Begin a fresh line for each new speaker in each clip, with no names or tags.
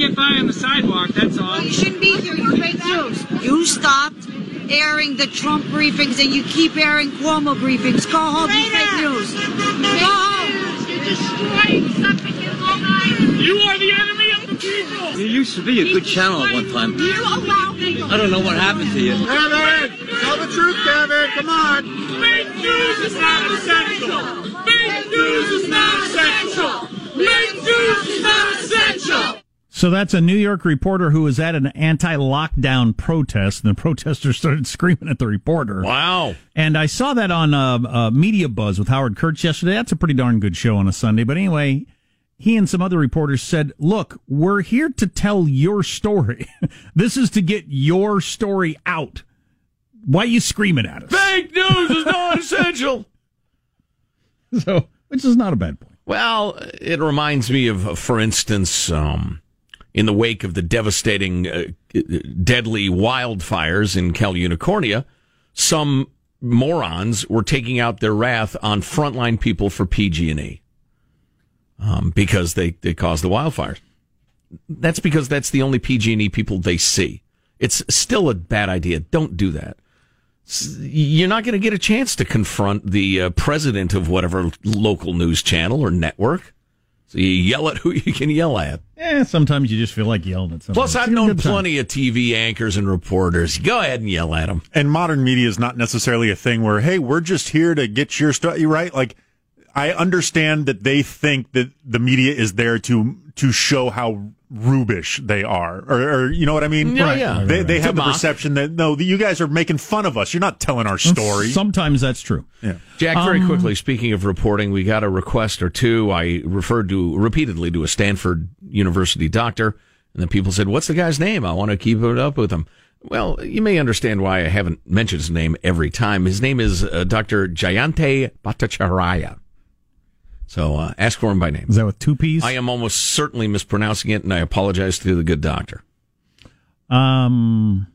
Get by on the sidewalk, that's all.
Well, you shouldn't be here. You're fake news. You stopped airing the Trump briefings and you keep airing Cuomo briefings. Go home, you fake news. Go home.
You're destroying something in Long Island. You are the enemy of the people.
You used to be a good channel at one time.
You allow me.
I don't know what happened to you.
Kevin, tell the truth, Kevin. Come on. Fake news is not essential. Fake news is not essential. Fake news is not essential.
So that's a New York reporter who was at an anti-lockdown protest, and the protesters started screaming at the reporter.
Wow!
And I saw that on uh, uh, Media Buzz with Howard Kurtz yesterday. That's a pretty darn good show on a Sunday. But anyway, he and some other reporters said, "Look, we're here to tell your story. this is to get your story out. Why are you screaming at us?
Fake news is not essential."
So, which is not a bad point.
Well, it reminds me of, for instance, um, in the wake of the devastating, uh, deadly wildfires in Cal Unicornia, some morons were taking out their wrath on frontline people for PG&E um, because they, they caused the wildfires. That's because that's the only PG&E people they see. It's still a bad idea. Don't do that. You're not going to get a chance to confront the uh, president of whatever local news channel or network. So you yell at who you can yell at.
Yeah, sometimes you just feel like yelling at somebody.
Plus, I've known plenty of TV anchors and reporters. Go ahead and yell at them.
And modern media is not necessarily a thing where, hey, we're just here to get your stuff. Right? Like, I understand that they think that the media is there to to show how rubish they are, or, or you know what I mean?
Yeah, yeah.
They they have the
mock.
perception that no, you guys are making fun of us. You're not telling our story.
Sometimes that's true.
Yeah.
Jack, very
Um,
quickly, speaking of reporting, we got a request or two. I referred to repeatedly to a Stanford University doctor, and then people said, What's the guy's name? I want to keep it up with him. Well, you may understand why I haven't mentioned his name every time. His name is uh, Dr. Jayanta Bhattacharya. So uh, ask for him by name.
Is that with two P's?
I am almost certainly mispronouncing it, and I apologize to the good doctor.
Um,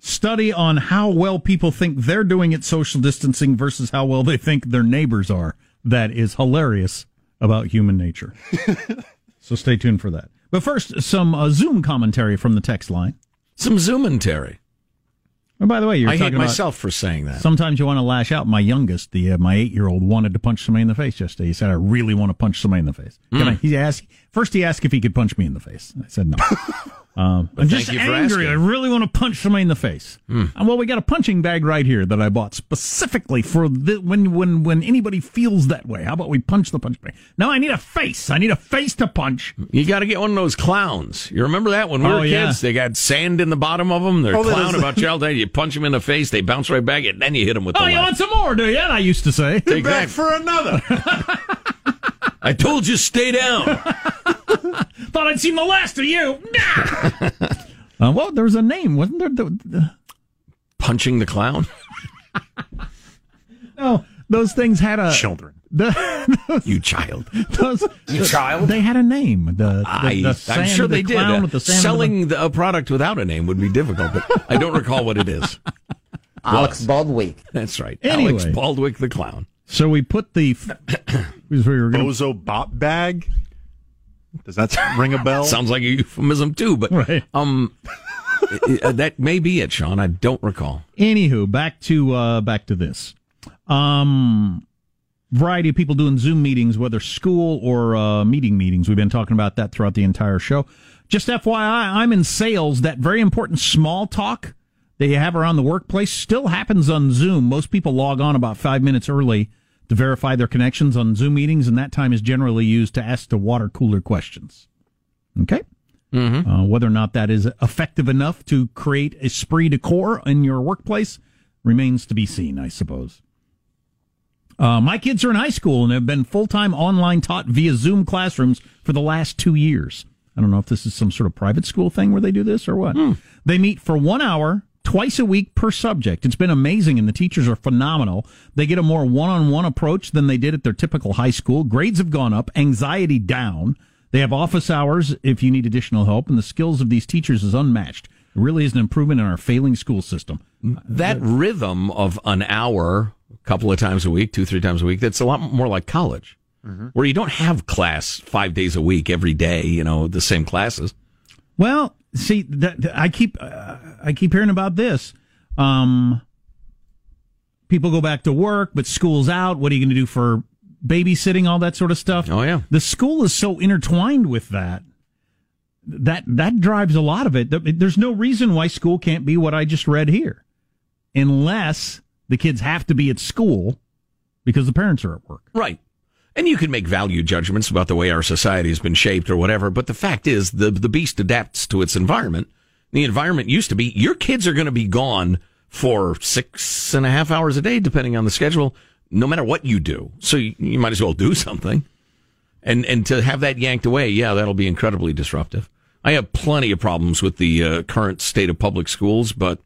study on how well people think they're doing at social distancing versus how well they think their neighbors are. That is hilarious about human nature. so stay tuned for that. But first, some uh, Zoom commentary from the text line.
Some zoomentary.
And by the way, you're
I hate myself for saying that.
Sometimes you want to lash out. My youngest, the uh, my eight year old, wanted to punch somebody in the face yesterday. He said, "I really want to punch somebody in the face." Can
Mm.
I, he asked first. He asked if he could punch me in the face. I said no. um, I'm just
you
angry.
asking.
I really want to punch somebody in the face.
Mm.
And well, we got a punching bag right here that I bought specifically for the, when when when anybody feels that way. How about we punch the punch bag? No, I need a face. I need a face to punch.
You got to get one of those clowns. You remember that when we
Oh,
were
yeah.
kids? They got sand in the bottom of them. They're
Oh,
clown
is-
about child day. You punch them in the face, they bounce right back, and then you hit them with
Oh,
the
you
left.
want some more, do you? And I used to say,
Take that.
for another.
I told you stay down.
Thought I'd seen the last of you. uh, well, there was a name, wasn't there? The, the,
Punching the clown.
no, those things had a
Children.
The,
you child.
Those,
You child.
They had a name. The, the,
I,
the
I'm sure
the
they did. Uh,
with the
selling the, a product without a name would be difficult, but I don't recall what it is.
Alex
Was.
Baldwick.
That's right.
Anyway.
Alex Baldwick the clown.
So we put the we were gonna,
Bozo Bop Bag. Does that ring a bell?
Sounds like a euphemism too, but
Right.
um, uh, that may be it, Sean. I don't recall.
Anywho, back to uh, back to this. Um, variety of people doing Zoom meetings, whether school or uh, meeting meetings. We've been talking about that throughout the entire show. Just FYI, I'm in sales. That very important small talk that you have around the workplace still happens on Zoom. Most people log on about five minutes early to verify their connections on Zoom meetings, and that time is generally used to ask the water cooler questions. Okay.
Mm-hmm.
Uh, whether or not that is effective enough to create esprit de corps in your workplace remains to be seen, I suppose. Uh, my kids are in high school and have been full time online taught via Zoom classrooms for the last two years. I don't know if this is some sort of private school thing where they do this or what. They meet for one hour twice a week per subject. It's been amazing, and the teachers are phenomenal. They get a more one on one approach than they did at their typical high school. Grades have gone up, anxiety down. They have office hours if you need additional help, and the skills of these teachers is unmatched. It really is an improvement in our failing school system.
That rhythm of an hour, a couple of times a week, two, three times a week, that's a lot more like college, mm-hmm. where you don't have class five days a week, every day, you know, the same classes.
Well, see, that, that- I keep uh, I keep hearing about this. Um, people go back to work, but school's out. What are you going to do for babysitting? All that sort of stuff.
Oh, yeah.
The school is so intertwined with that. That that drives a lot of it. There's no reason why school can't be what I just read here, unless the kids have to be at school because the parents are at work.
Right. And you can make value judgments about the way our society has been shaped or whatever, but the fact is the the beast adapts to its environment. The environment used to be your kids are going to be gone for six and a half hours a day, depending on the schedule, no matter what you do. So you, you might as well do something. And and to have that yanked away, yeah, that'll be incredibly disruptive. I have plenty of problems with the uh, current state of public schools, but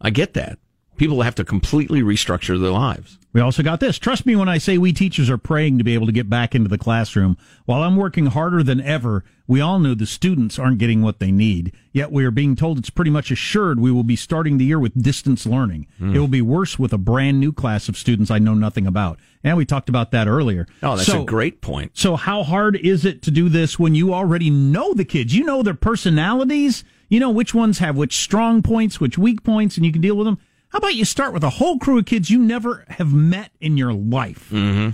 I get that. People have to completely restructure their lives.
We also got this. Trust me when I say we teachers are praying to be able to get back into the classroom. While I'm working harder than ever, we all know the students aren't getting what they need. Yet we are being told it's pretty much assured we will be starting the year with distance learning.
Hmm.
It will be worse with a brand new class of students I know nothing about. And we talked about that earlier.
Oh, that's
So-
a great point.
so how hard is it to do this when you already know the kids? You know their personalities. You know which ones have which strong points, which weak points, and you can deal with them. How about you start with a whole crew of kids you never have met in your life?
Mm-hmm.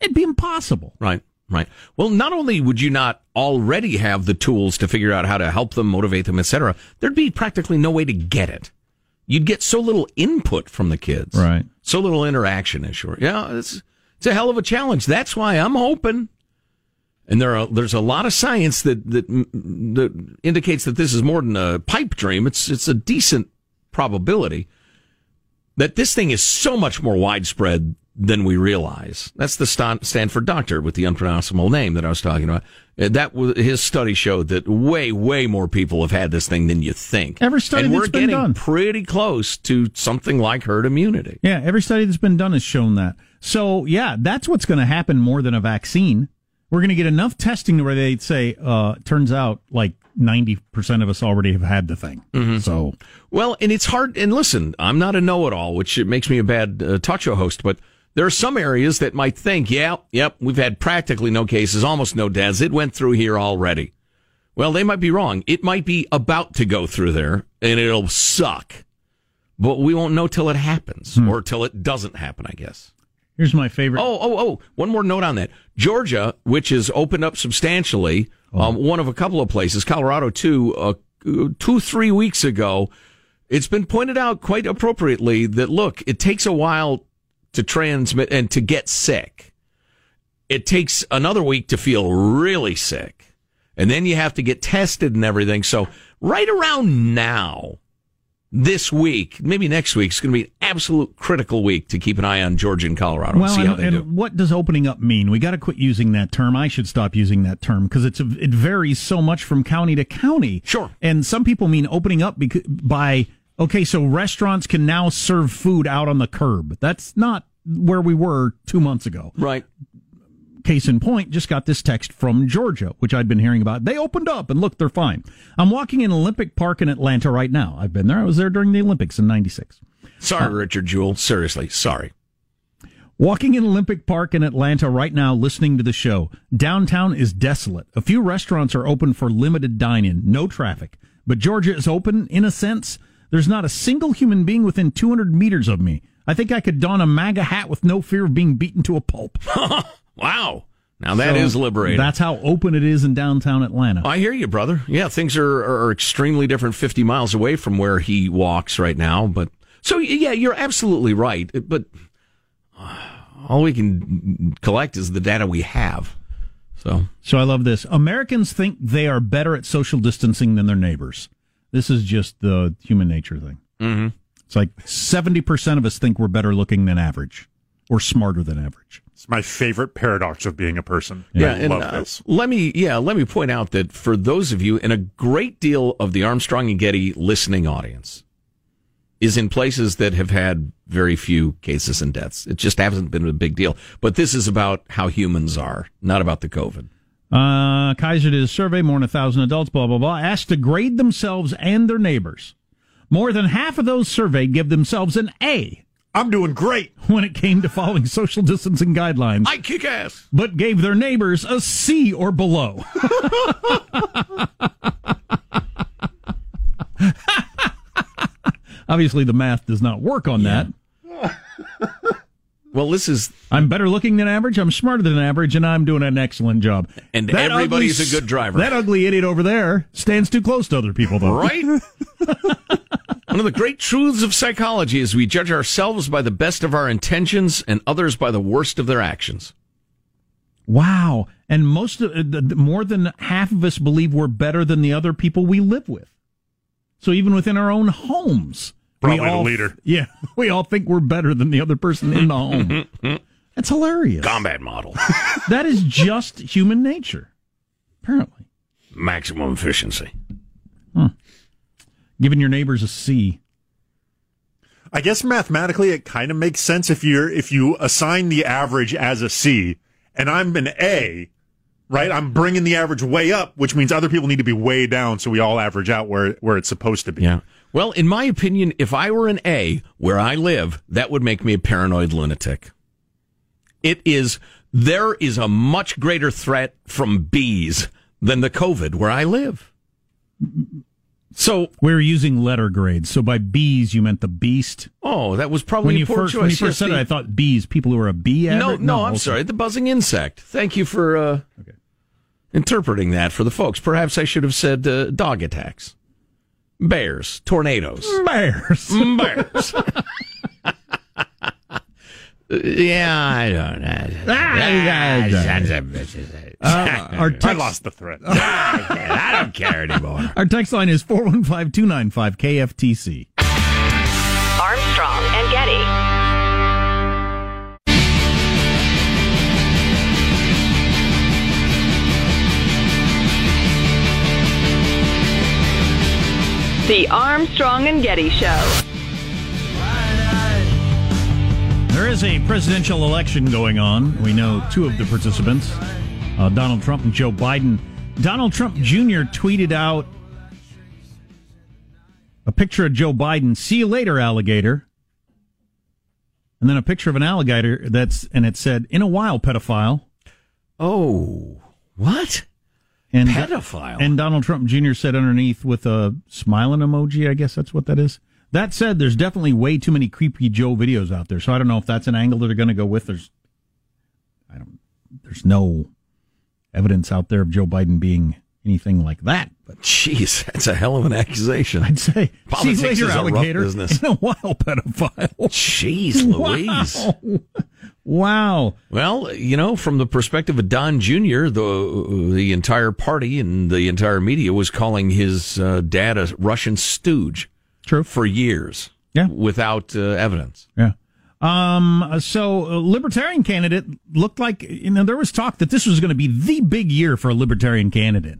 It'd be impossible.
Right, right. Well, not only would you not already have the tools to figure out how to help them, motivate them, etc., there'd be practically no way to get it. You'd get so little input from the kids,
Right.
So little interaction. Is sure, yeah, it's it's a hell of a challenge. That's why I'm hoping. And there are there's a lot of science that that that indicates that this is more than a pipe dream. It's it's a decent probability that this thing is so much more widespread than we realize. That's the Stanford doctor with the unpronounceable name that I was talking about. Uh, That was, his study showed that way, way more people have had this thing than you think.
Every study
and
that's
we're
been
getting
done.
pretty close to something like herd immunity.
Yeah, every study that's been done has shown that. So, yeah, that's what's going to happen more than a vaccine. We're going to get enough testing where they'd say, uh, turns out like 90% of us already have had the thing.
Mm-hmm.
So,
Well, and it's hard. And listen, I'm not a know-it-all, which it makes me a bad uh, talk show host. But There are some areas that might think, yeah, yep, we've had practically no cases, almost no deaths. It went through here already. Well, they might be wrong. It might be about to go through there and it'll suck. But we won't know till it happens or till it doesn't happen, I guess.
Here's my favorite.
Oh, oh, oh, one more note on that. Georgia, which has opened up substantially, um, one of a couple of places, Colorado too, uh, two, three weeks ago, it's been pointed out quite appropriately that look, it takes a while to transmit and to get sick. It takes another week to feel really sick. And then you have to get tested and everything. So right around now, this week, maybe next week, is going to be an absolute critical week to keep an eye on Georgia and Colorado
well,
and see
and,
how they
and
do.
what does opening up mean? We got to quit using that term. I should stop using that term because it's a, it varies so much from county to county.
Sure.
And some people mean opening up bec- by okay, so restaurants can now serve food out on the curb. That's not where we were two months ago.
Right.
Case in point, just got this text from Georgia, which I'd been hearing about. They opened up and look, they're fine. I'm walking in Olympic Park in Atlanta right now. I've been there. I was there during the Olympics in 96.
Sorry, uh, Richard Jewell. Seriously, sorry.
Walking in Olympic Park in Atlanta right now, listening to the show. Downtown is desolate. A few restaurants are open for limited dine in, no traffic. But Georgia is open in a sense. There's not a single human being within 200 meters of me. I think I could don a MAGA hat with no fear of being beaten to a pulp.
Wow. Now that is
So
liberating.
That's how open it is in downtown Atlanta.
I hear you, brother. Yeah, things are, are extremely different 50 miles away from where he walks right now. But so, yeah, you're absolutely right. But uh, all we can collect is the data we have. So,
So I love this. Americans think they are better at social distancing than their neighbors. This is just the human nature thing.
mm-hmm.
It's like 70% of us think we're better looking than average or smarter than average.
It's my favorite paradox of being a person.
Yeah,
I
and
love
uh,
this.
let me yeah, let me point out that for those of you and a great deal of the Armstrong and Getty listening audience is in places that have had very few cases and deaths. It just hasn't been a big deal. But this is about how humans are, not about the COVID.
Uh, Kaiser did a survey, more than a thousand adults, blah, blah, blah, asked to grade themselves and their neighbors. More than half of those surveyed give themselves an A
I'm doing great.
when it came to following social distancing guidelines,
I kick ass.
but gave their neighbors a C or below. Obviously, the math does not work on that.
Well, this is
I'm better looking than average. I'm smarter than average, and I'm doing an excellent job.
And
That
everybody's
ugly
a good driver.
That ugly idiot over there stands too close to other people, though.
right. One of the great truths of psychology is we judge ourselves by the best of our intentions and others by the worst of their actions.
Wow. And most of, uh, more than half of us believe we're better than the other people we live with. So even within our own homes,
Probably
we
the
all,
leader.
Yeah, we all think we're better than the other person in the home. That's hilarious.
Combat model.
That is just human nature. Apparently,
Maximum efficiency. Hmm.
giving your neighbors a C.
I guess mathematically it kind of makes sense if you're if you assign the average as a C and I'm an A, right? I'm bringing the average way up, which means other people need to be way down so we all average out where where it's supposed to be.
Yeah. Well, in my opinion, if I were an A where I live, that would make me a paranoid lunatic. It is, there is a much greater threat from bees than the COVID where I live. So,
we're using letter grades, so by bees you meant the beast.
oh, that was probably
When you first
choice.
when you
Yes,
first said
the-
it, I thought bees, people who are a bee.
No,
average?
no, I'm
okay.
sorry. The buzzing insect. Thank you for uh, interpreting that for the folks. Perhaps I should have said uh, dog attacks, bears, tornadoes,
Bears.
bears. yeah, I don't know.
Uh, our
I lost the thread.
I don't care anymore.
our text line is 415 295 KFTC.
The Armstrong and Getty Show.
There is a presidential election going on. We know two of the participants, uh, Donald Trump and Joe Biden. Donald Trump Jr. tweeted out a picture of Joe Biden. See you later, alligator. and then a picture of an alligator that's and it said in a while pedophile.
Oh, what?
And
Pedophile.
And Donald Trump Jr. said underneath with a smiling emoji. I guess that's what that is. That said, there's definitely way too many creepy Joe videos out there. So I don't know if that's an angle that they're going to go with. There's, I don't. There's no evidence out there of Joe Biden being anything like that. But
Jeez, that's a hell of an accusation.
I'd say,
Politics
see later,
is a rough
alligator.
business.
In a while, pedophile.
Jeez Louise.
Wow. Wow.
Well, you know, from the perspective of Don Jr., the the entire party and the entire media was calling his uh, dad a Russian stooge.
True.
For years.
Yeah.
Without uh, evidence.
Yeah. Um. So, a libertarian candidate looked like you know there was talk that this was going to be the big year for a libertarian candidate.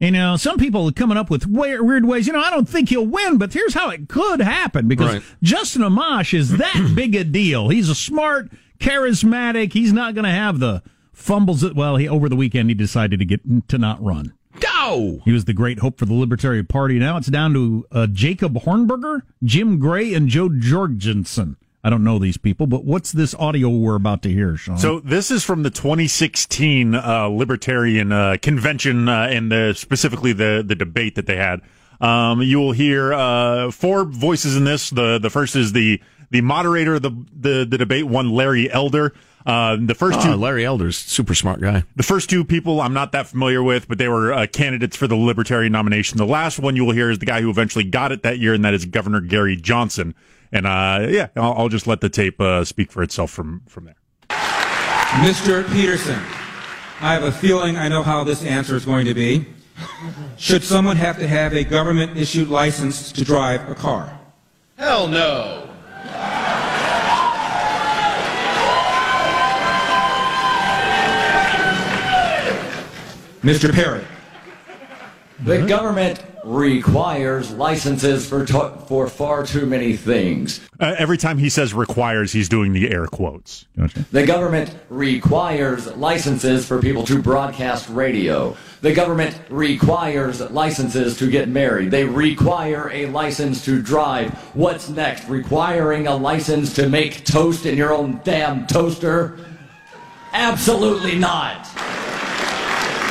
You know, some people are coming up with weird, weird ways. You know, I don't think he'll win, but here's how it could happen because
Right.
Justin Amash is that big a deal. He's a smart, charismatic. He's not going to have the fumbles. That, well, he over the weekend he decided to get to not run.
Go.
He was the great hope for the Libertarian Party. Now it's down to uh, Jacob Hornberger, Jim Gray, and Jo Jorgensen. I don't know these people, but what's this audio we're about to hear, Sean?
So this is from the 2016 uh, Libertarian uh, Convention uh, and the, specifically the the debate that they had. Um, you will hear uh, four voices in this. The the first is the the moderator of the the, the debate, one Larry Elder. Uh, the first
Ah,
two
Larry Elder's super smart guy.
the first two people I'm not that familiar with, but they were uh, candidates for the Libertarian nomination. The last one you will hear is the guy who eventually got it that year, and that is Governor Gary Johnson. And uh, yeah, I'll, I'll just let the tape uh, speak for itself from from there.
Mr. Petersen, I have a feeling I know how this answer is going to be. Should someone have to have a government issued license to drive a car?
Hell no.
Mr. Perry.
The government requires licenses for to- for far too many things.
Uh, every time he says requires, he's doing the air quotes.
The government requires licenses for people to broadcast radio. The government requires licenses to get married. They require a license to drive. What's next? Requiring a license to make toast in your own damn toaster? Absolutely not.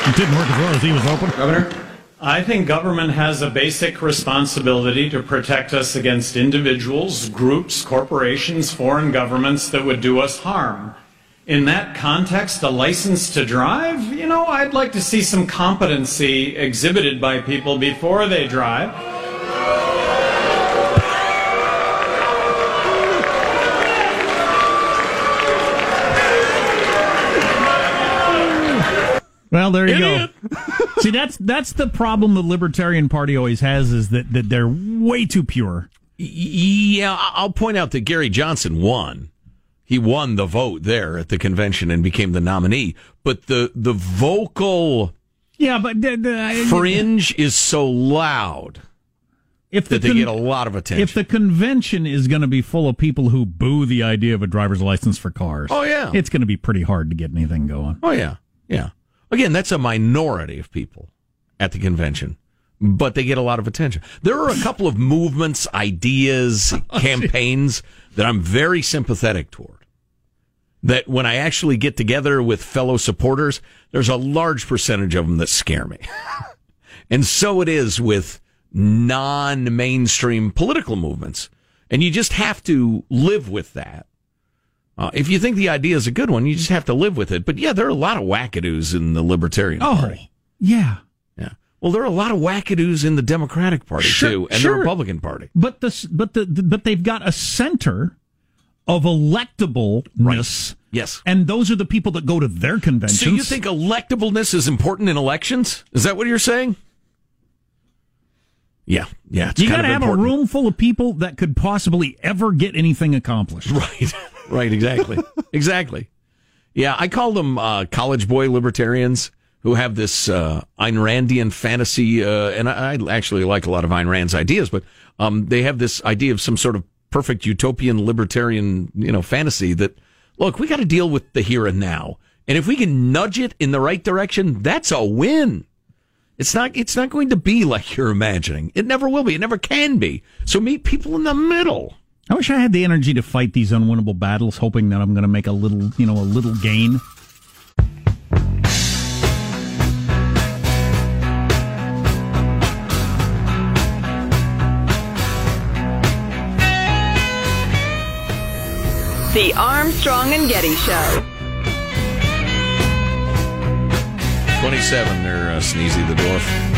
it didn't work as well as he was hoping.
Governor?
I think government has a basic responsibility to protect us against individuals, groups, corporations, foreign governments that would do us harm. In that context, a license to drive, you know, I'd like to see some competency exhibited by people before they drive.
Well, there you go. See, that's that's the problem the Libertarian Party always has is that, that they're way too pure.
Yeah, I'll point out that Gary Johnson won. He won the vote there at the convention and became the nominee. But the the vocal
Yeah, but the, the,
fringe is so loud
if
that they
con-
get a lot of attention.
If the convention is going to be full of people who boo the idea of a driver's license for cars,
Oh, yeah.
it's going to be pretty hard to get anything going.
Oh yeah, yeah. Again, that's a minority of people at the convention, but they get a lot of attention. There are a couple of movements, ideas, oh, campaigns that I'm very sympathetic toward. That when I actually get together with fellow supporters, there's a large percentage of them that scare me. and so it is with non-mainstream political movements. And you just have to live with that. Uh, if you think the idea is a good one, you just have to live with it. But yeah, there are a lot of wackadoos in the Libertarian
Oh,
Party.
yeah.
Yeah. Well, there are a lot of wackadoos in the Democratic Party
Sure,
too, and
sure.
the Republican Party.
But the but the, but they've got a center of electableness.
Yes.
And those are the people that go to their conventions.
So you think electableness is important in elections? Is that what you're saying? Yeah, yeah. It's
you got to have
important.
a room full of people that could possibly ever get anything accomplished.
Right. Right. Exactly. exactly. Yeah, I call them uh, college boy libertarians who have this uh, Ayn Randian fantasy, uh, and I, I actually like a lot of Ayn Rand's ideas, but um, they have this idea of some sort of perfect utopian libertarian, you know, fantasy that look, we got to deal with the here and now, and if we can nudge it in the right direction, that's a win. It's not. It's not going to be like you're imagining. It never will be. It never can be. So meet people in the middle.
I wish I had the energy to fight these unwinnable battles, hoping that I'm going to make a little, you know, a little gain.
The Armstrong and Getty Show.
27 there, uh, Sneezy the Dwarf.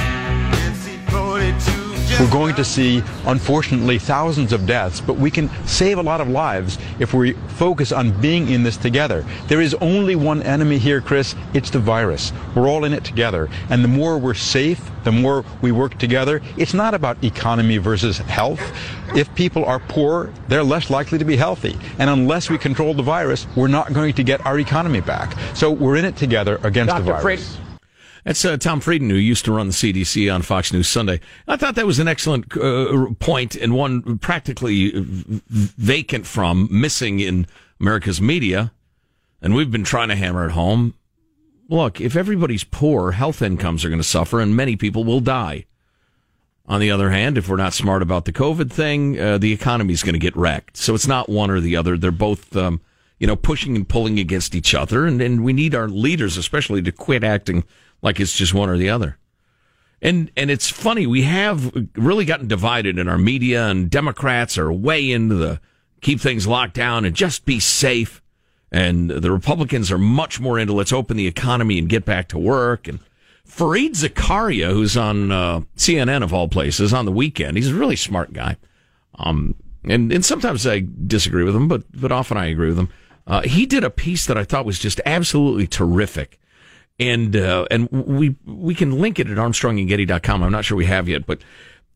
We're going to see, unfortunately, thousands of deaths, but we can save a lot of lives if we focus on being in this together. There is only one enemy here, Chris. It's the virus. We're all in it together. And the more we're safe, the more we work together. It's not about economy versus health. If people are poor, they're less likely to be healthy. And unless we control the virus, we're not going to get our economy back. So we're in it together against
Dr.
the virus.
That's uh, Tom Frieden, who used to run the CDC on Fox News Sunday. I thought that was an excellent uh, point and one practically vacant from missing in America's media. And we've been trying to hammer it home. Look, if everybody's poor, health incomes are going to suffer and many people will die. On the other hand, if we're not smart about the COVID thing, uh, the economy is going to get wrecked. So it's not one or the other. They're both, um, you know, pushing and pulling against each other. And, and we need our leaders, especially, to quit acting like it's just one or the other. And and it's funny we have really gotten divided in our media, and Democrats are way into the keep things locked down and just be safe, and the Republicans are much more into let's open the economy and get back to work. And Fareed Zakaria, who's on uh, CNN of all places on the weekend, he's a really smart guy. Um, and and sometimes I disagree with him, but but often I agree with him. Uh, he did a piece that I thought was just absolutely terrific and uh, and we we can link it at armstrongandgetty.com. I'm not sure we have yet, but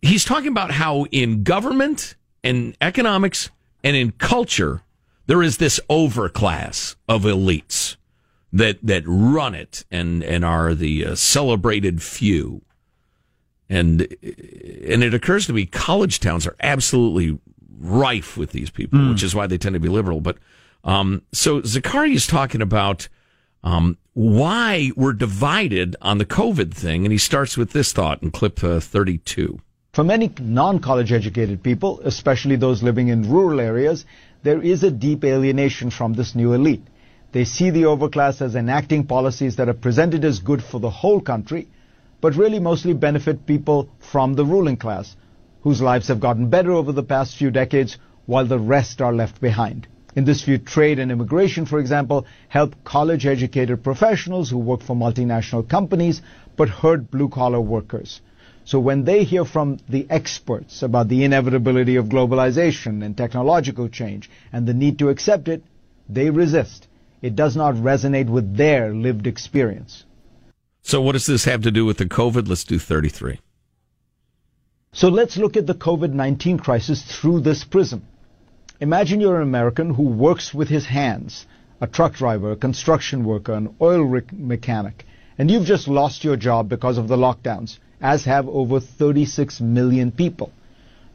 he's talking about how in government and economics and in culture there is this overclass of elites that that run it and and are the uh, celebrated few. And and it occurs to me college towns are absolutely rife with these people, mm. which is why they tend to be liberal. But um, so Zakaria is talking about um, why we're divided on the COVID thing. And he starts with this thought in clip uh, 32.
For many non college educated people, especially those living in rural areas, there is a deep alienation from this new elite. They see the overclass as enacting policies that are presented as good for the whole country, but really mostly benefit people from the ruling class, whose lives have gotten better over the past few decades while the rest are left behind. In this view, trade and immigration, for example, help college educated professionals who work for multinational companies but hurt blue collar workers. So when they hear from the experts about the inevitability of globalization and technological change and the need to accept it, they resist. It does not resonate with their lived experience.
So what does this have to do with the COVID? Let's do 33.
So let's look at the COVID-19 crisis through this prism. Imagine you're an American who works with his hands, a truck driver, a construction worker, an oil mechanic, and you've just lost your job because of the lockdowns, as have over 36 million people.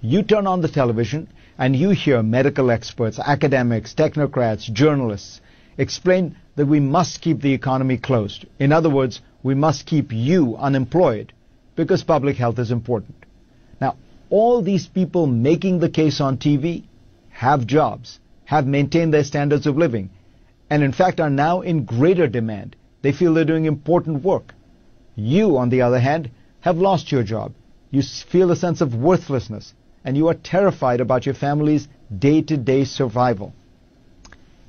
You turn on the television and you hear medical experts, academics, technocrats, journalists explain that we must keep the economy closed. In other words, we must keep you unemployed because public health is important. Now, all these people making the case on TV have jobs, have maintained their standards of living, and in fact are now in greater demand. They feel they're doing important work. You, on the other hand, have lost your job. You feel a sense of worthlessness, and you are terrified about your family's day to day survival.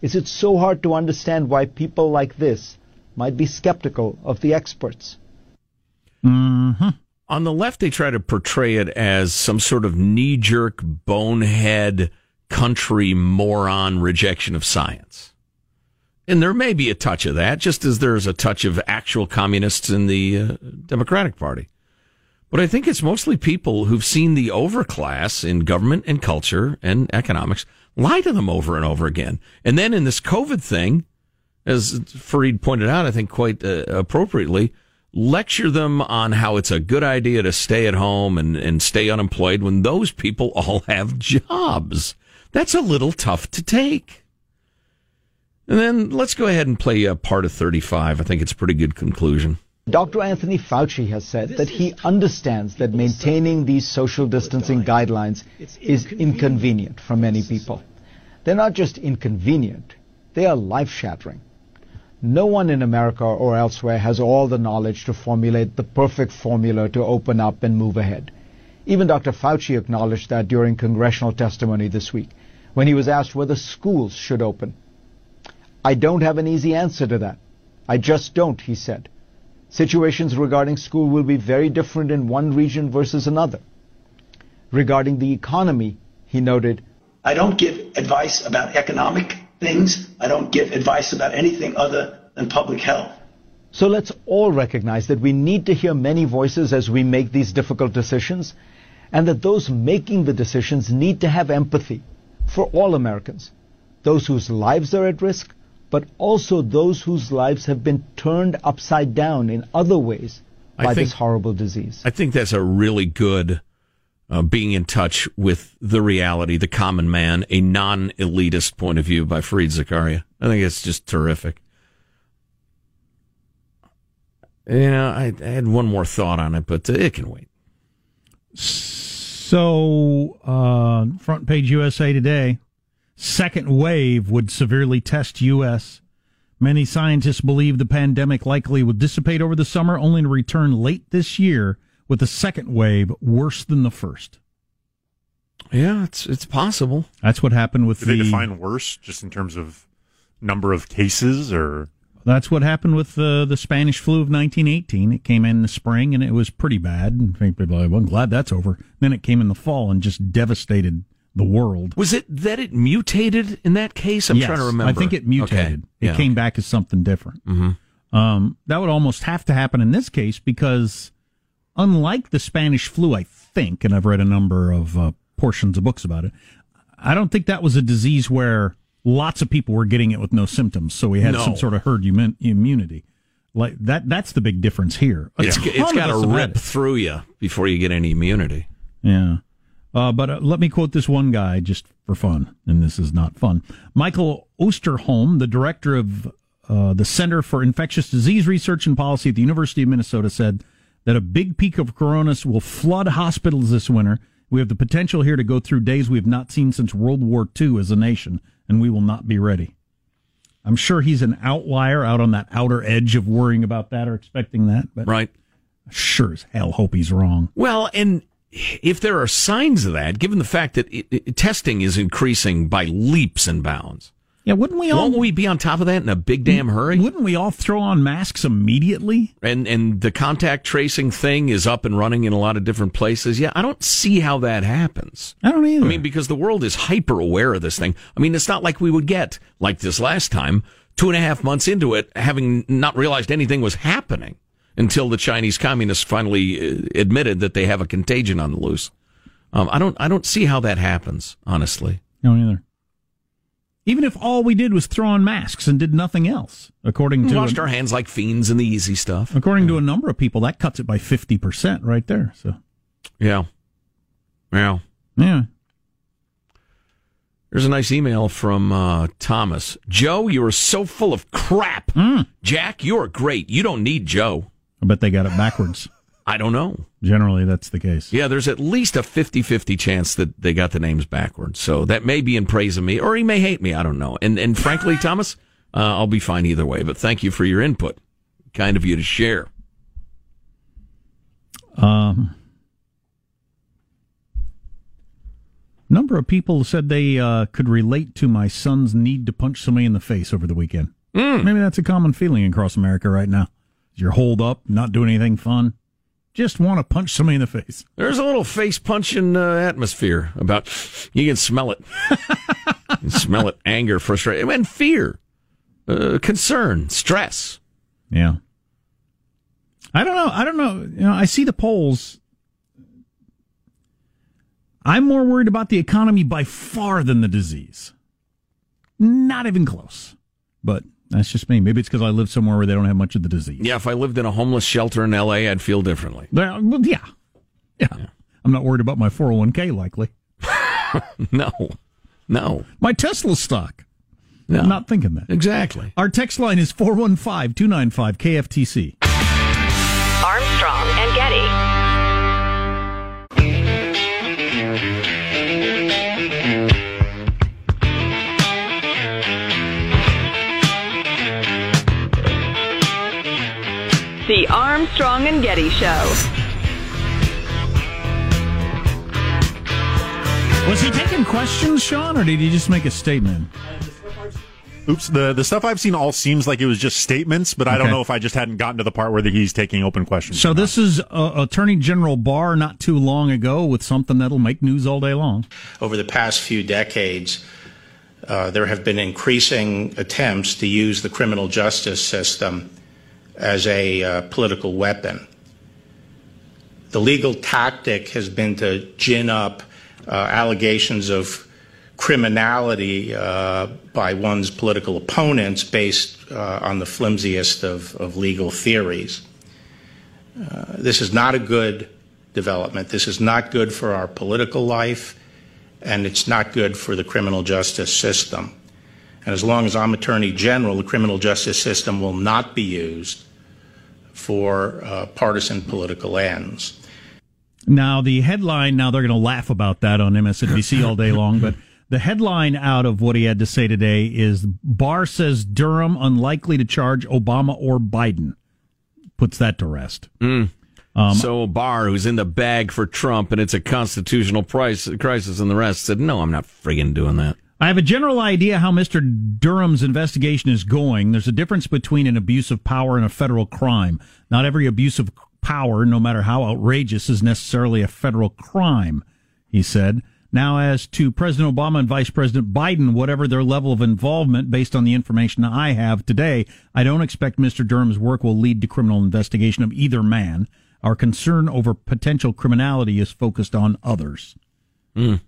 Is it so hard to understand why people like this might be skeptical of the experts?
Mm-hmm. On the left, they try to portray it as some sort of knee jerk, bonehead, country moron rejection of science. And there may be a touch of that, just as there's a touch of actual communists in the uh, Democratic Party. But I think it's mostly people who've seen the overclass in government and culture and economics lie to them over and over again. And then in this COVID thing, as Fareed pointed out, I think quite uh, appropriately, lecture them on how it's a good idea to stay at home and, and stay unemployed when those people all have jobs. That's a little tough to take. And then let's go ahead and play a part of 35. I think it's a pretty good conclusion.
Dr. Anthony Fauci has said that he understands that maintaining these social distancing guidelines is inconvenient for many people. They're not just inconvenient, they are life shattering. No one in America or elsewhere has all the knowledge to formulate the perfect formula to open up and move ahead. Even Dr. Fauci acknowledged that during congressional testimony this week when he was asked whether schools should open. I don't have an easy answer to that. I just don't, he said. Situations regarding school will be very different in one region versus another. Regarding the economy, he noted,
I don't give advice about economic things. I don't give advice about anything other than public health.
So let's all recognize that we need to hear many voices as we make these difficult decisions, and that those making the decisions need to have empathy for all Americans, those whose lives are at risk, but also those whose lives have been turned upside down in other ways by
think-
this horrible disease.
I think that's a really good uh, being in touch with the reality, the common man, a non elitist point of view by Fareed Zakaria. I think it's just terrific. You know, I, I had one more thought on it, but it can wait.
So, uh, front page USA Today. Second wave would severely test U.S. Many scientists believe the pandemic likely will dissipate over the summer, only to return late this year with a second wave worse than the first.
Yeah, it's it's possible.
That's what happened with
Did they
the.
define worse just in terms of number of cases or?
That's what happened with the the Spanish flu of 1918. It came in the spring and it was pretty bad. And people are like, "Well, I'm glad that's over." Then it came in the fall and just devastated the world.
Was it that it mutated in that case? I'm
Yes,
trying to remember.
I think it mutated.
Okay.
It
Yeah.
came back as something different.
Mm-hmm.
Um, that would almost have to happen in this case because, unlike the Spanish flu, I think, and I've read a number of uh, portions of books about it, I don't think that was a disease where lots of people were getting it with no symptoms, so we had
No.
some sort of herd immun- immunity. Like that, that's the big difference here. A
It's, it's got to rip through you before you get any immunity.
Yeah. Uh, but uh, let me quote this one guy just for fun, and this is not fun. Michael Osterholm, the director of uh, the Center for Infectious Disease Research and Policy at the University of Minnesota, said that a big peak of coronas will flood hospitals this winter. We have the potential here to go through days we have not seen since World War II as a nation, and we will not be ready. I'm sure he's an outlier out on that outer edge of worrying about that or expecting that, but
right.
sure as hell hope he's wrong.
Well, and if there are signs of that, given the fact that it, it- testing is increasing by leaps and bounds,
Yeah, wouldn't we all
won't we be on top of that in a big damn hurry?
Wouldn't we all throw on masks immediately?
And and the contact tracing thing is up and running in a lot of different places. Yeah, I don't see how that happens.
I don't either.
I mean, because the world is hyper aware of this thing. I mean, it's not like we would get like this last time, two and a half months into it, having not realized anything was happening until the Chinese communists finally uh, admitted that they have a contagion on the loose. Um, I don't, I don't see how that happens, honestly.
No, either. Even if all we did was throw on masks and did nothing else, according to
Washed
a,
our hands like fiends and the easy stuff.
according to a number of people, that cuts it by fifty percent right there. So
Yeah, yeah.
yeah,
There's a nice email from uh, Thomas. Joe, you are so full of crap. Jack, you're great. You don't need Joe.
I bet they got it backwards.
I don't know.
Generally, that's the case.
Yeah, there's at least a 50 50 chance that they got the names backwards. So that may be in praise of me, or he may hate me. I don't know. And, and frankly, Thomas, uh, I'll be fine either way. But thank you for your input. Kind of you to share.
Um, number of people said they uh, could relate to my son's need to punch somebody in the face over the weekend. Maybe that's a common feeling across America right now. You're holed up, not doing anything fun, just want to punch somebody in the face.
There's a little face punching uh, atmosphere about, you can smell it. you can smell it anger, frustration, and fear, uh, concern, stress.
Yeah. I don't know. I don't know. You know, I see the polls. I'm more worried about the economy by far than the disease. Not even close. But that's just me. Maybe it's because I live somewhere where they don't have much of the disease.
Yeah, if I lived in a homeless shelter in L.A., I'd feel differently.
Well, well, yeah. yeah. I'm not worried about my 401k likely.
no. No.
My Tesla stock.
No.
I'm not thinking that.
Exactly.
Our text line is 415 295 KFTC.
Armstrong and Getty Show.
Was he taking questions, Sean, or did he just make a statement?
Oops, the the stuff I've seen all seems like it was just statements, but I don't know if I just hadn't gotten to the part where he's taking open questions.
So this is uh, Attorney General Barr not too long ago with something that'll make news all day long.
Over the past few decades, uh, there have been increasing attempts to use the criminal justice system as a uh, political weapon. The legal tactic has been to gin up uh, allegations of criminality uh, by one's political opponents based uh, on the flimsiest of, of legal theories. Uh, this is not a good development. This is not good for our political life, and it's not good for the criminal justice system. And as long as I'm Attorney General, the criminal justice system will not be used for uh, partisan political ends.
Now, the headline, now they're going to laugh about that on MSNBC all day long, but the headline out of what he had to say today is Barr says Durham unlikely to charge Obama or Biden. Puts that to rest.
Mm.
Um,
so Barr, who's in the bag for Trump, and it's a constitutional price, crisis, and the rest said, "No, I'm not friggin' doing that."
I have a general idea how Mr. Durham's investigation is going. There's a difference between an abuse of power and a federal crime. Not every abuse of power, no matter how outrageous, is necessarily a federal crime, he said. Now, as to President Obama and Vice President Biden, whatever their level of involvement, based on the information I have today, I don't expect Mr. Durham's work will lead to criminal investigation of either man. Our concern over potential criminality is focused on others.
Mm.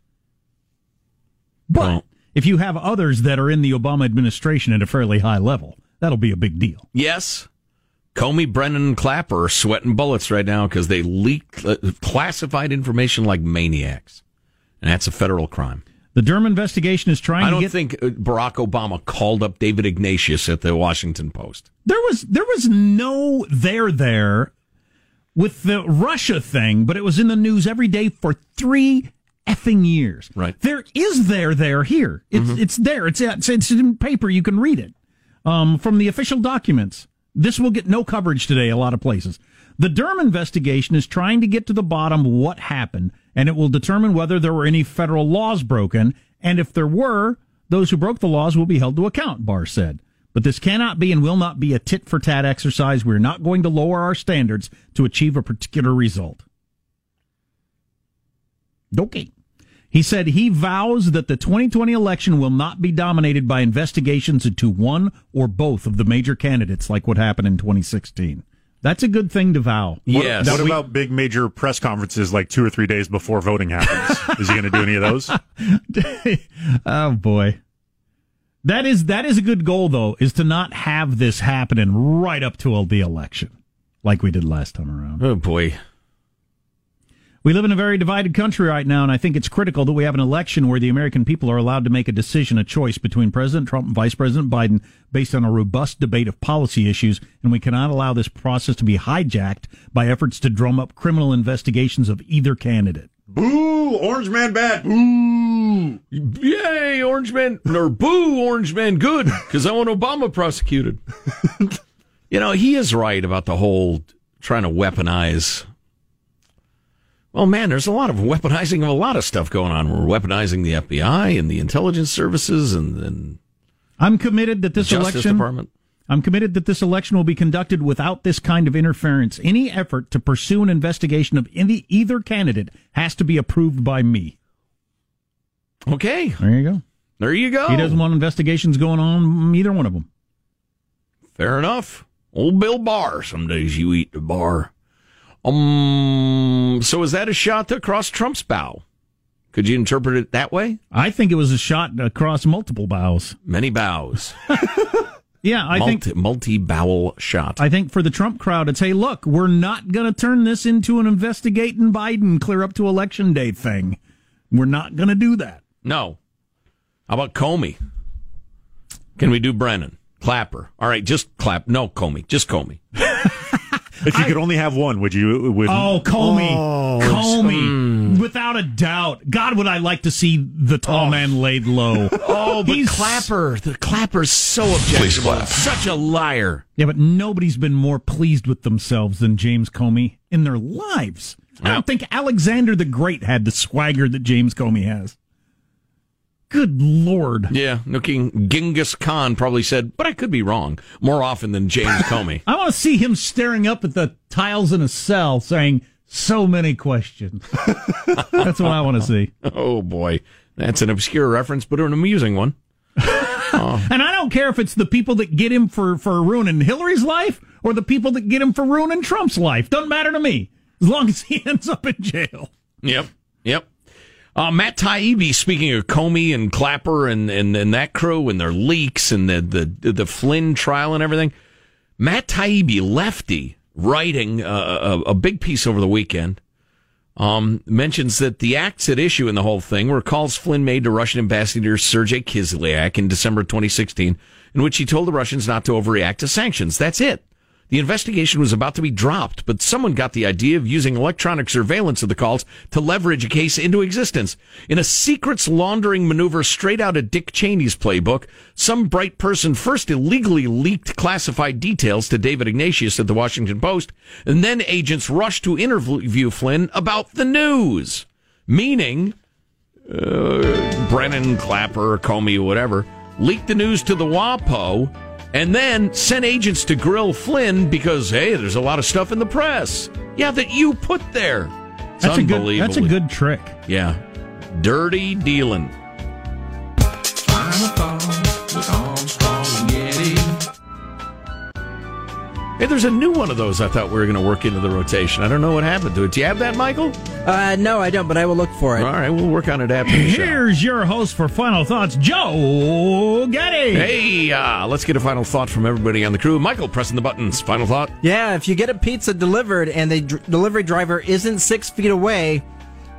But if you have others that are in the Obama administration at a fairly high level, that'll be a big deal.
Yes. Comey, Brennan, and Clapper are sweating bullets right now because they leaked uh, classified information like maniacs. And that's a federal crime.
The Durham investigation is trying to I
don't
get.
think uh, Barack Obama called up David Ignatius at the Washington Post.
there was there was no there there with the Russia thing, but it was in the news every day for three effing years.
Right.
There is there there here. It's it's there. It's it's, it's in paper. You can read it um, from the official documents. This will get no coverage today. A lot of places. The Durham investigation is trying to get to the bottom of what happened, and it will determine whether there were any federal laws broken, and if there were, those who broke the laws will be held to account. Barr said. But this cannot be and will not be a tit for tat exercise. We're not going to lower our standards to achieve a particular result. Okay. He said he vows that the 2020 election will not be dominated by investigations into one or both of the major candidates like what happened in 2016. That's a good thing to vow.
What,
Yes.
What
That we-
about big major press conferences like two or three days before voting happens? Is he going to do any of those?
oh boy. That is that is a good goal though, is to not have this happening right up to the election like we did last time around.
Oh boy.
We live in a very divided country right now, and I think it's critical that we have an election where the American people are allowed to make a decision, a choice between President Trump and Vice President Biden based on a robust debate of policy issues, and we cannot allow this process to be hijacked by efforts to drum up criminal investigations of either candidate.
Boo! Orange man bad. Boo!
Yay, Orange Man, or boo, Orange Man good, because I want Obama prosecuted. you know, he is right about the whole trying to weaponize. Well, man, there's a lot of weaponizing of a lot of stuff going on. We're weaponizing the FBI and the intelligence services and, and
I'm committed that this
Justice
election.
Department.
I'm committed that this election will be conducted without this kind of interference. Any effort to pursue an investigation of any, either candidate has to be approved by me.
Okay.
There you go.
There you go.
He doesn't want investigations going on mm, either one of them.
Fair enough. Old Bill Barr. Some days you eat the bar. Um. So is that a shot across Trump's bow? Could you interpret it that way?
I think it was a shot across multiple bows.
Many bows.
Yeah, I
multi,
think
multi bowel shot.
I think for the Trump crowd, it's hey, look, we're not going to turn this into an investigating Biden clear up to election day thing. We're not going to do that.
No. How about Comey? Can we do Brennan? Clapper. All right, just clap. No, Comey. Just Comey.
If you could only have one, would you? Would,
Oh, Comey.
Oh,
Comey. Without a doubt. God, would I like to see the tall oh. man laid low.
Oh, but
He's-
Clapper, the Clapper's so objectionable. Such a liar.
Yeah, but nobody's been more pleased with themselves than James Comey in their lives. I don't think Alexander the Great had the swagger that James Comey has. Good Lord.
Yeah, looking Genghis Khan probably said, but I could be wrong more often than James Comey.
I want to see him staring up at the tiles in a cell saying, so many questions. That's what I want to see.
Oh boy, that's an obscure reference, but an amusing one. Oh.
And I don't care if it's the people that get him for, for ruining Hillary's life or the people that get him for ruining Trump's life. Doesn't matter to me. As long as he ends up in jail.
Yep, yep. Uh, Matt Taibbi, speaking of Comey and Clapper and, and, and that crew and their leaks and the, the the Flynn trial and everything, Matt Taibbi, lefty, writing uh, a, a big piece over the weekend, um, mentions that the acts at issue in the whole thing were calls Flynn made to Russian Ambassador Sergei Kislyak in December 2016, in which he told the Russians not to overreact to sanctions. That's it. The investigation was about to be dropped, but someone got the idea of using electronic surveillance of the calls to leverage a case into existence. In a secrets laundering maneuver straight out of Dick Cheney's playbook, some bright person first illegally leaked classified details to David Ignatius at the Washington Post, and then agents rushed to interview Flynn about the news. Meaning, uh, Brennan, Clapper, Comey, whatever, leaked the news to the WAPO and then sent agents to grill Flynn because, hey, there's a lot of stuff in the press. Yeah, that you put there. It's
That's a good. That's a good trick.
Yeah. Dirty dealing. Hey, there's a new one of those I thought we were going to work into the rotation. I don't know what happened to it. Do you have that, Michael?
Uh, no, I don't, but I will look for it.
All right, we'll work on it after the show.
Here's your host for Final Thoughts, Joe Getty.
Hey, uh, let's get a final thought from everybody on the crew. Michael, pressing the buttons. Final thought.
Yeah, if you get a pizza delivered and the dr- delivery driver isn't six feet away,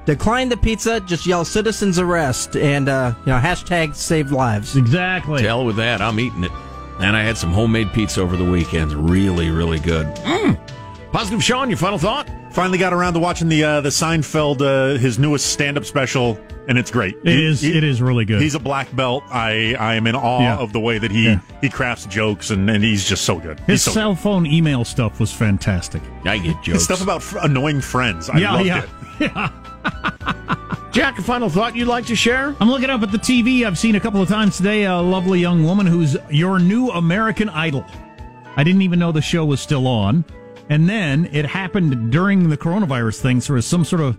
decline the pizza. Just yell "citizens arrest" and uh, you know hashtag save lives.
Exactly.
Tell with that, I'm eating it. And I had some homemade pizza over the weekend. Really, really good. Mm. Positive Sean, your final thought?
Finally got around to watching the uh, the Seinfeld uh, his newest stand up special, and it's great.
It is- it is really good.
He's a black belt. I I am in awe
Yeah.
of the way that he
Yeah.
he crafts jokes, and, and he's just so good.
His
so
cell phone email stuff was fantastic.
I get
good.
jokes.
Stuff about f- annoying friends. I
yeah,
loved
yeah,
it.
yeah.
Jack, a final thought you'd like to share?
I'm looking up at the TV. I've seen a couple of times today a lovely young woman who's your new American Idol. I didn't even know the show was still on. And then it happened during the coronavirus thing. So there's some sort of.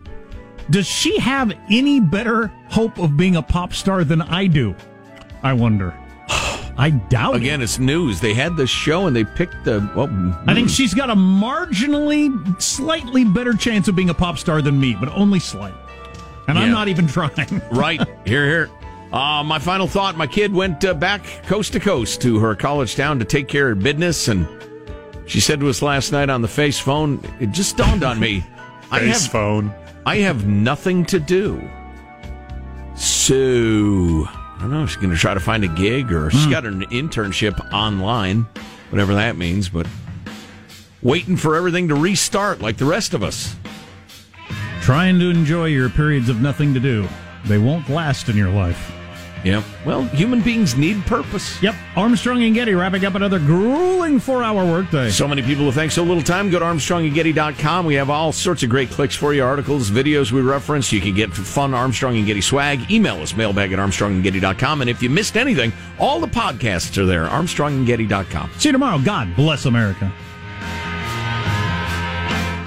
Does she have any better hope of being a pop star than I do? I wonder. I doubt it.
Again, it's news. They had the show and they picked the. Well,
I think she's got a marginally, slightly better chance of being a pop star than me, but only slight. And I'm not even trying.
right here, here. Uh, my final thought: My kid went uh, back coast to coast to her college town to take care of business, and she said to us last night on the face phone, "It just dawned on me, I
Face
have
phone.
I have nothing to do. So I don't know. If she's going to try to find a gig, or she's got an internship online, whatever that means. But waiting for everything to restart, like the rest of us.
Trying to enjoy your periods of nothing to do. They won't last in your life.
Yep. Well, human beings need purpose.
Yep. Armstrong and Getty wrapping up another grueling four hour workday.
So many people who think so little time. Go to ArmstrongandGetty.com. We have all sorts of great clicks for you, articles, videos we reference. You can get fun Armstrong and Getty swag. Email us, mailbag at ArmstrongandGetty.com. And if you missed anything, all the podcasts are there, ArmstrongandGetty.com.
See you tomorrow. God bless America.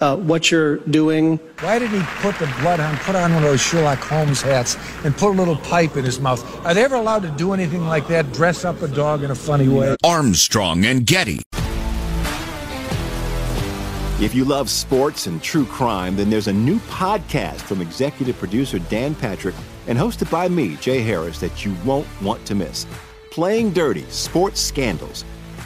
uh, what you're doing?
Why did he put the bloodhound, put on one of those Sherlock Holmes hats, and put a little pipe in his mouth? Are they ever allowed to do anything like that? Dress up a dog in a funny way?
Armstrong and Getty.
If you love sports and true crime, then there's a new podcast from executive producer Dan Patrick and hosted by me, Jay Harris, that you won't want to miss. Playing Dirty Sports Scandals.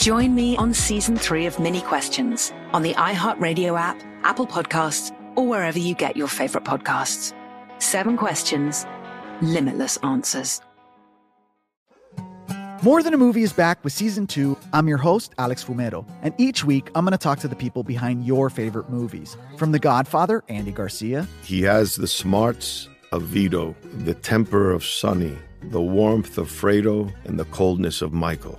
Join me on season three of Minnie Questions on the iHeartRadio app, Apple Podcasts, or wherever you get your favorite podcasts. Seven questions, limitless answers.
More Than a Movie is back with season two. I'm your host, Alex Fumero, and each week I'm going to talk to the people behind your favorite movies. From The Godfather, Andy Garcia,
He has the smarts of Vito, the temper of Sonny, the warmth of Fredo, and the coldness of Michael.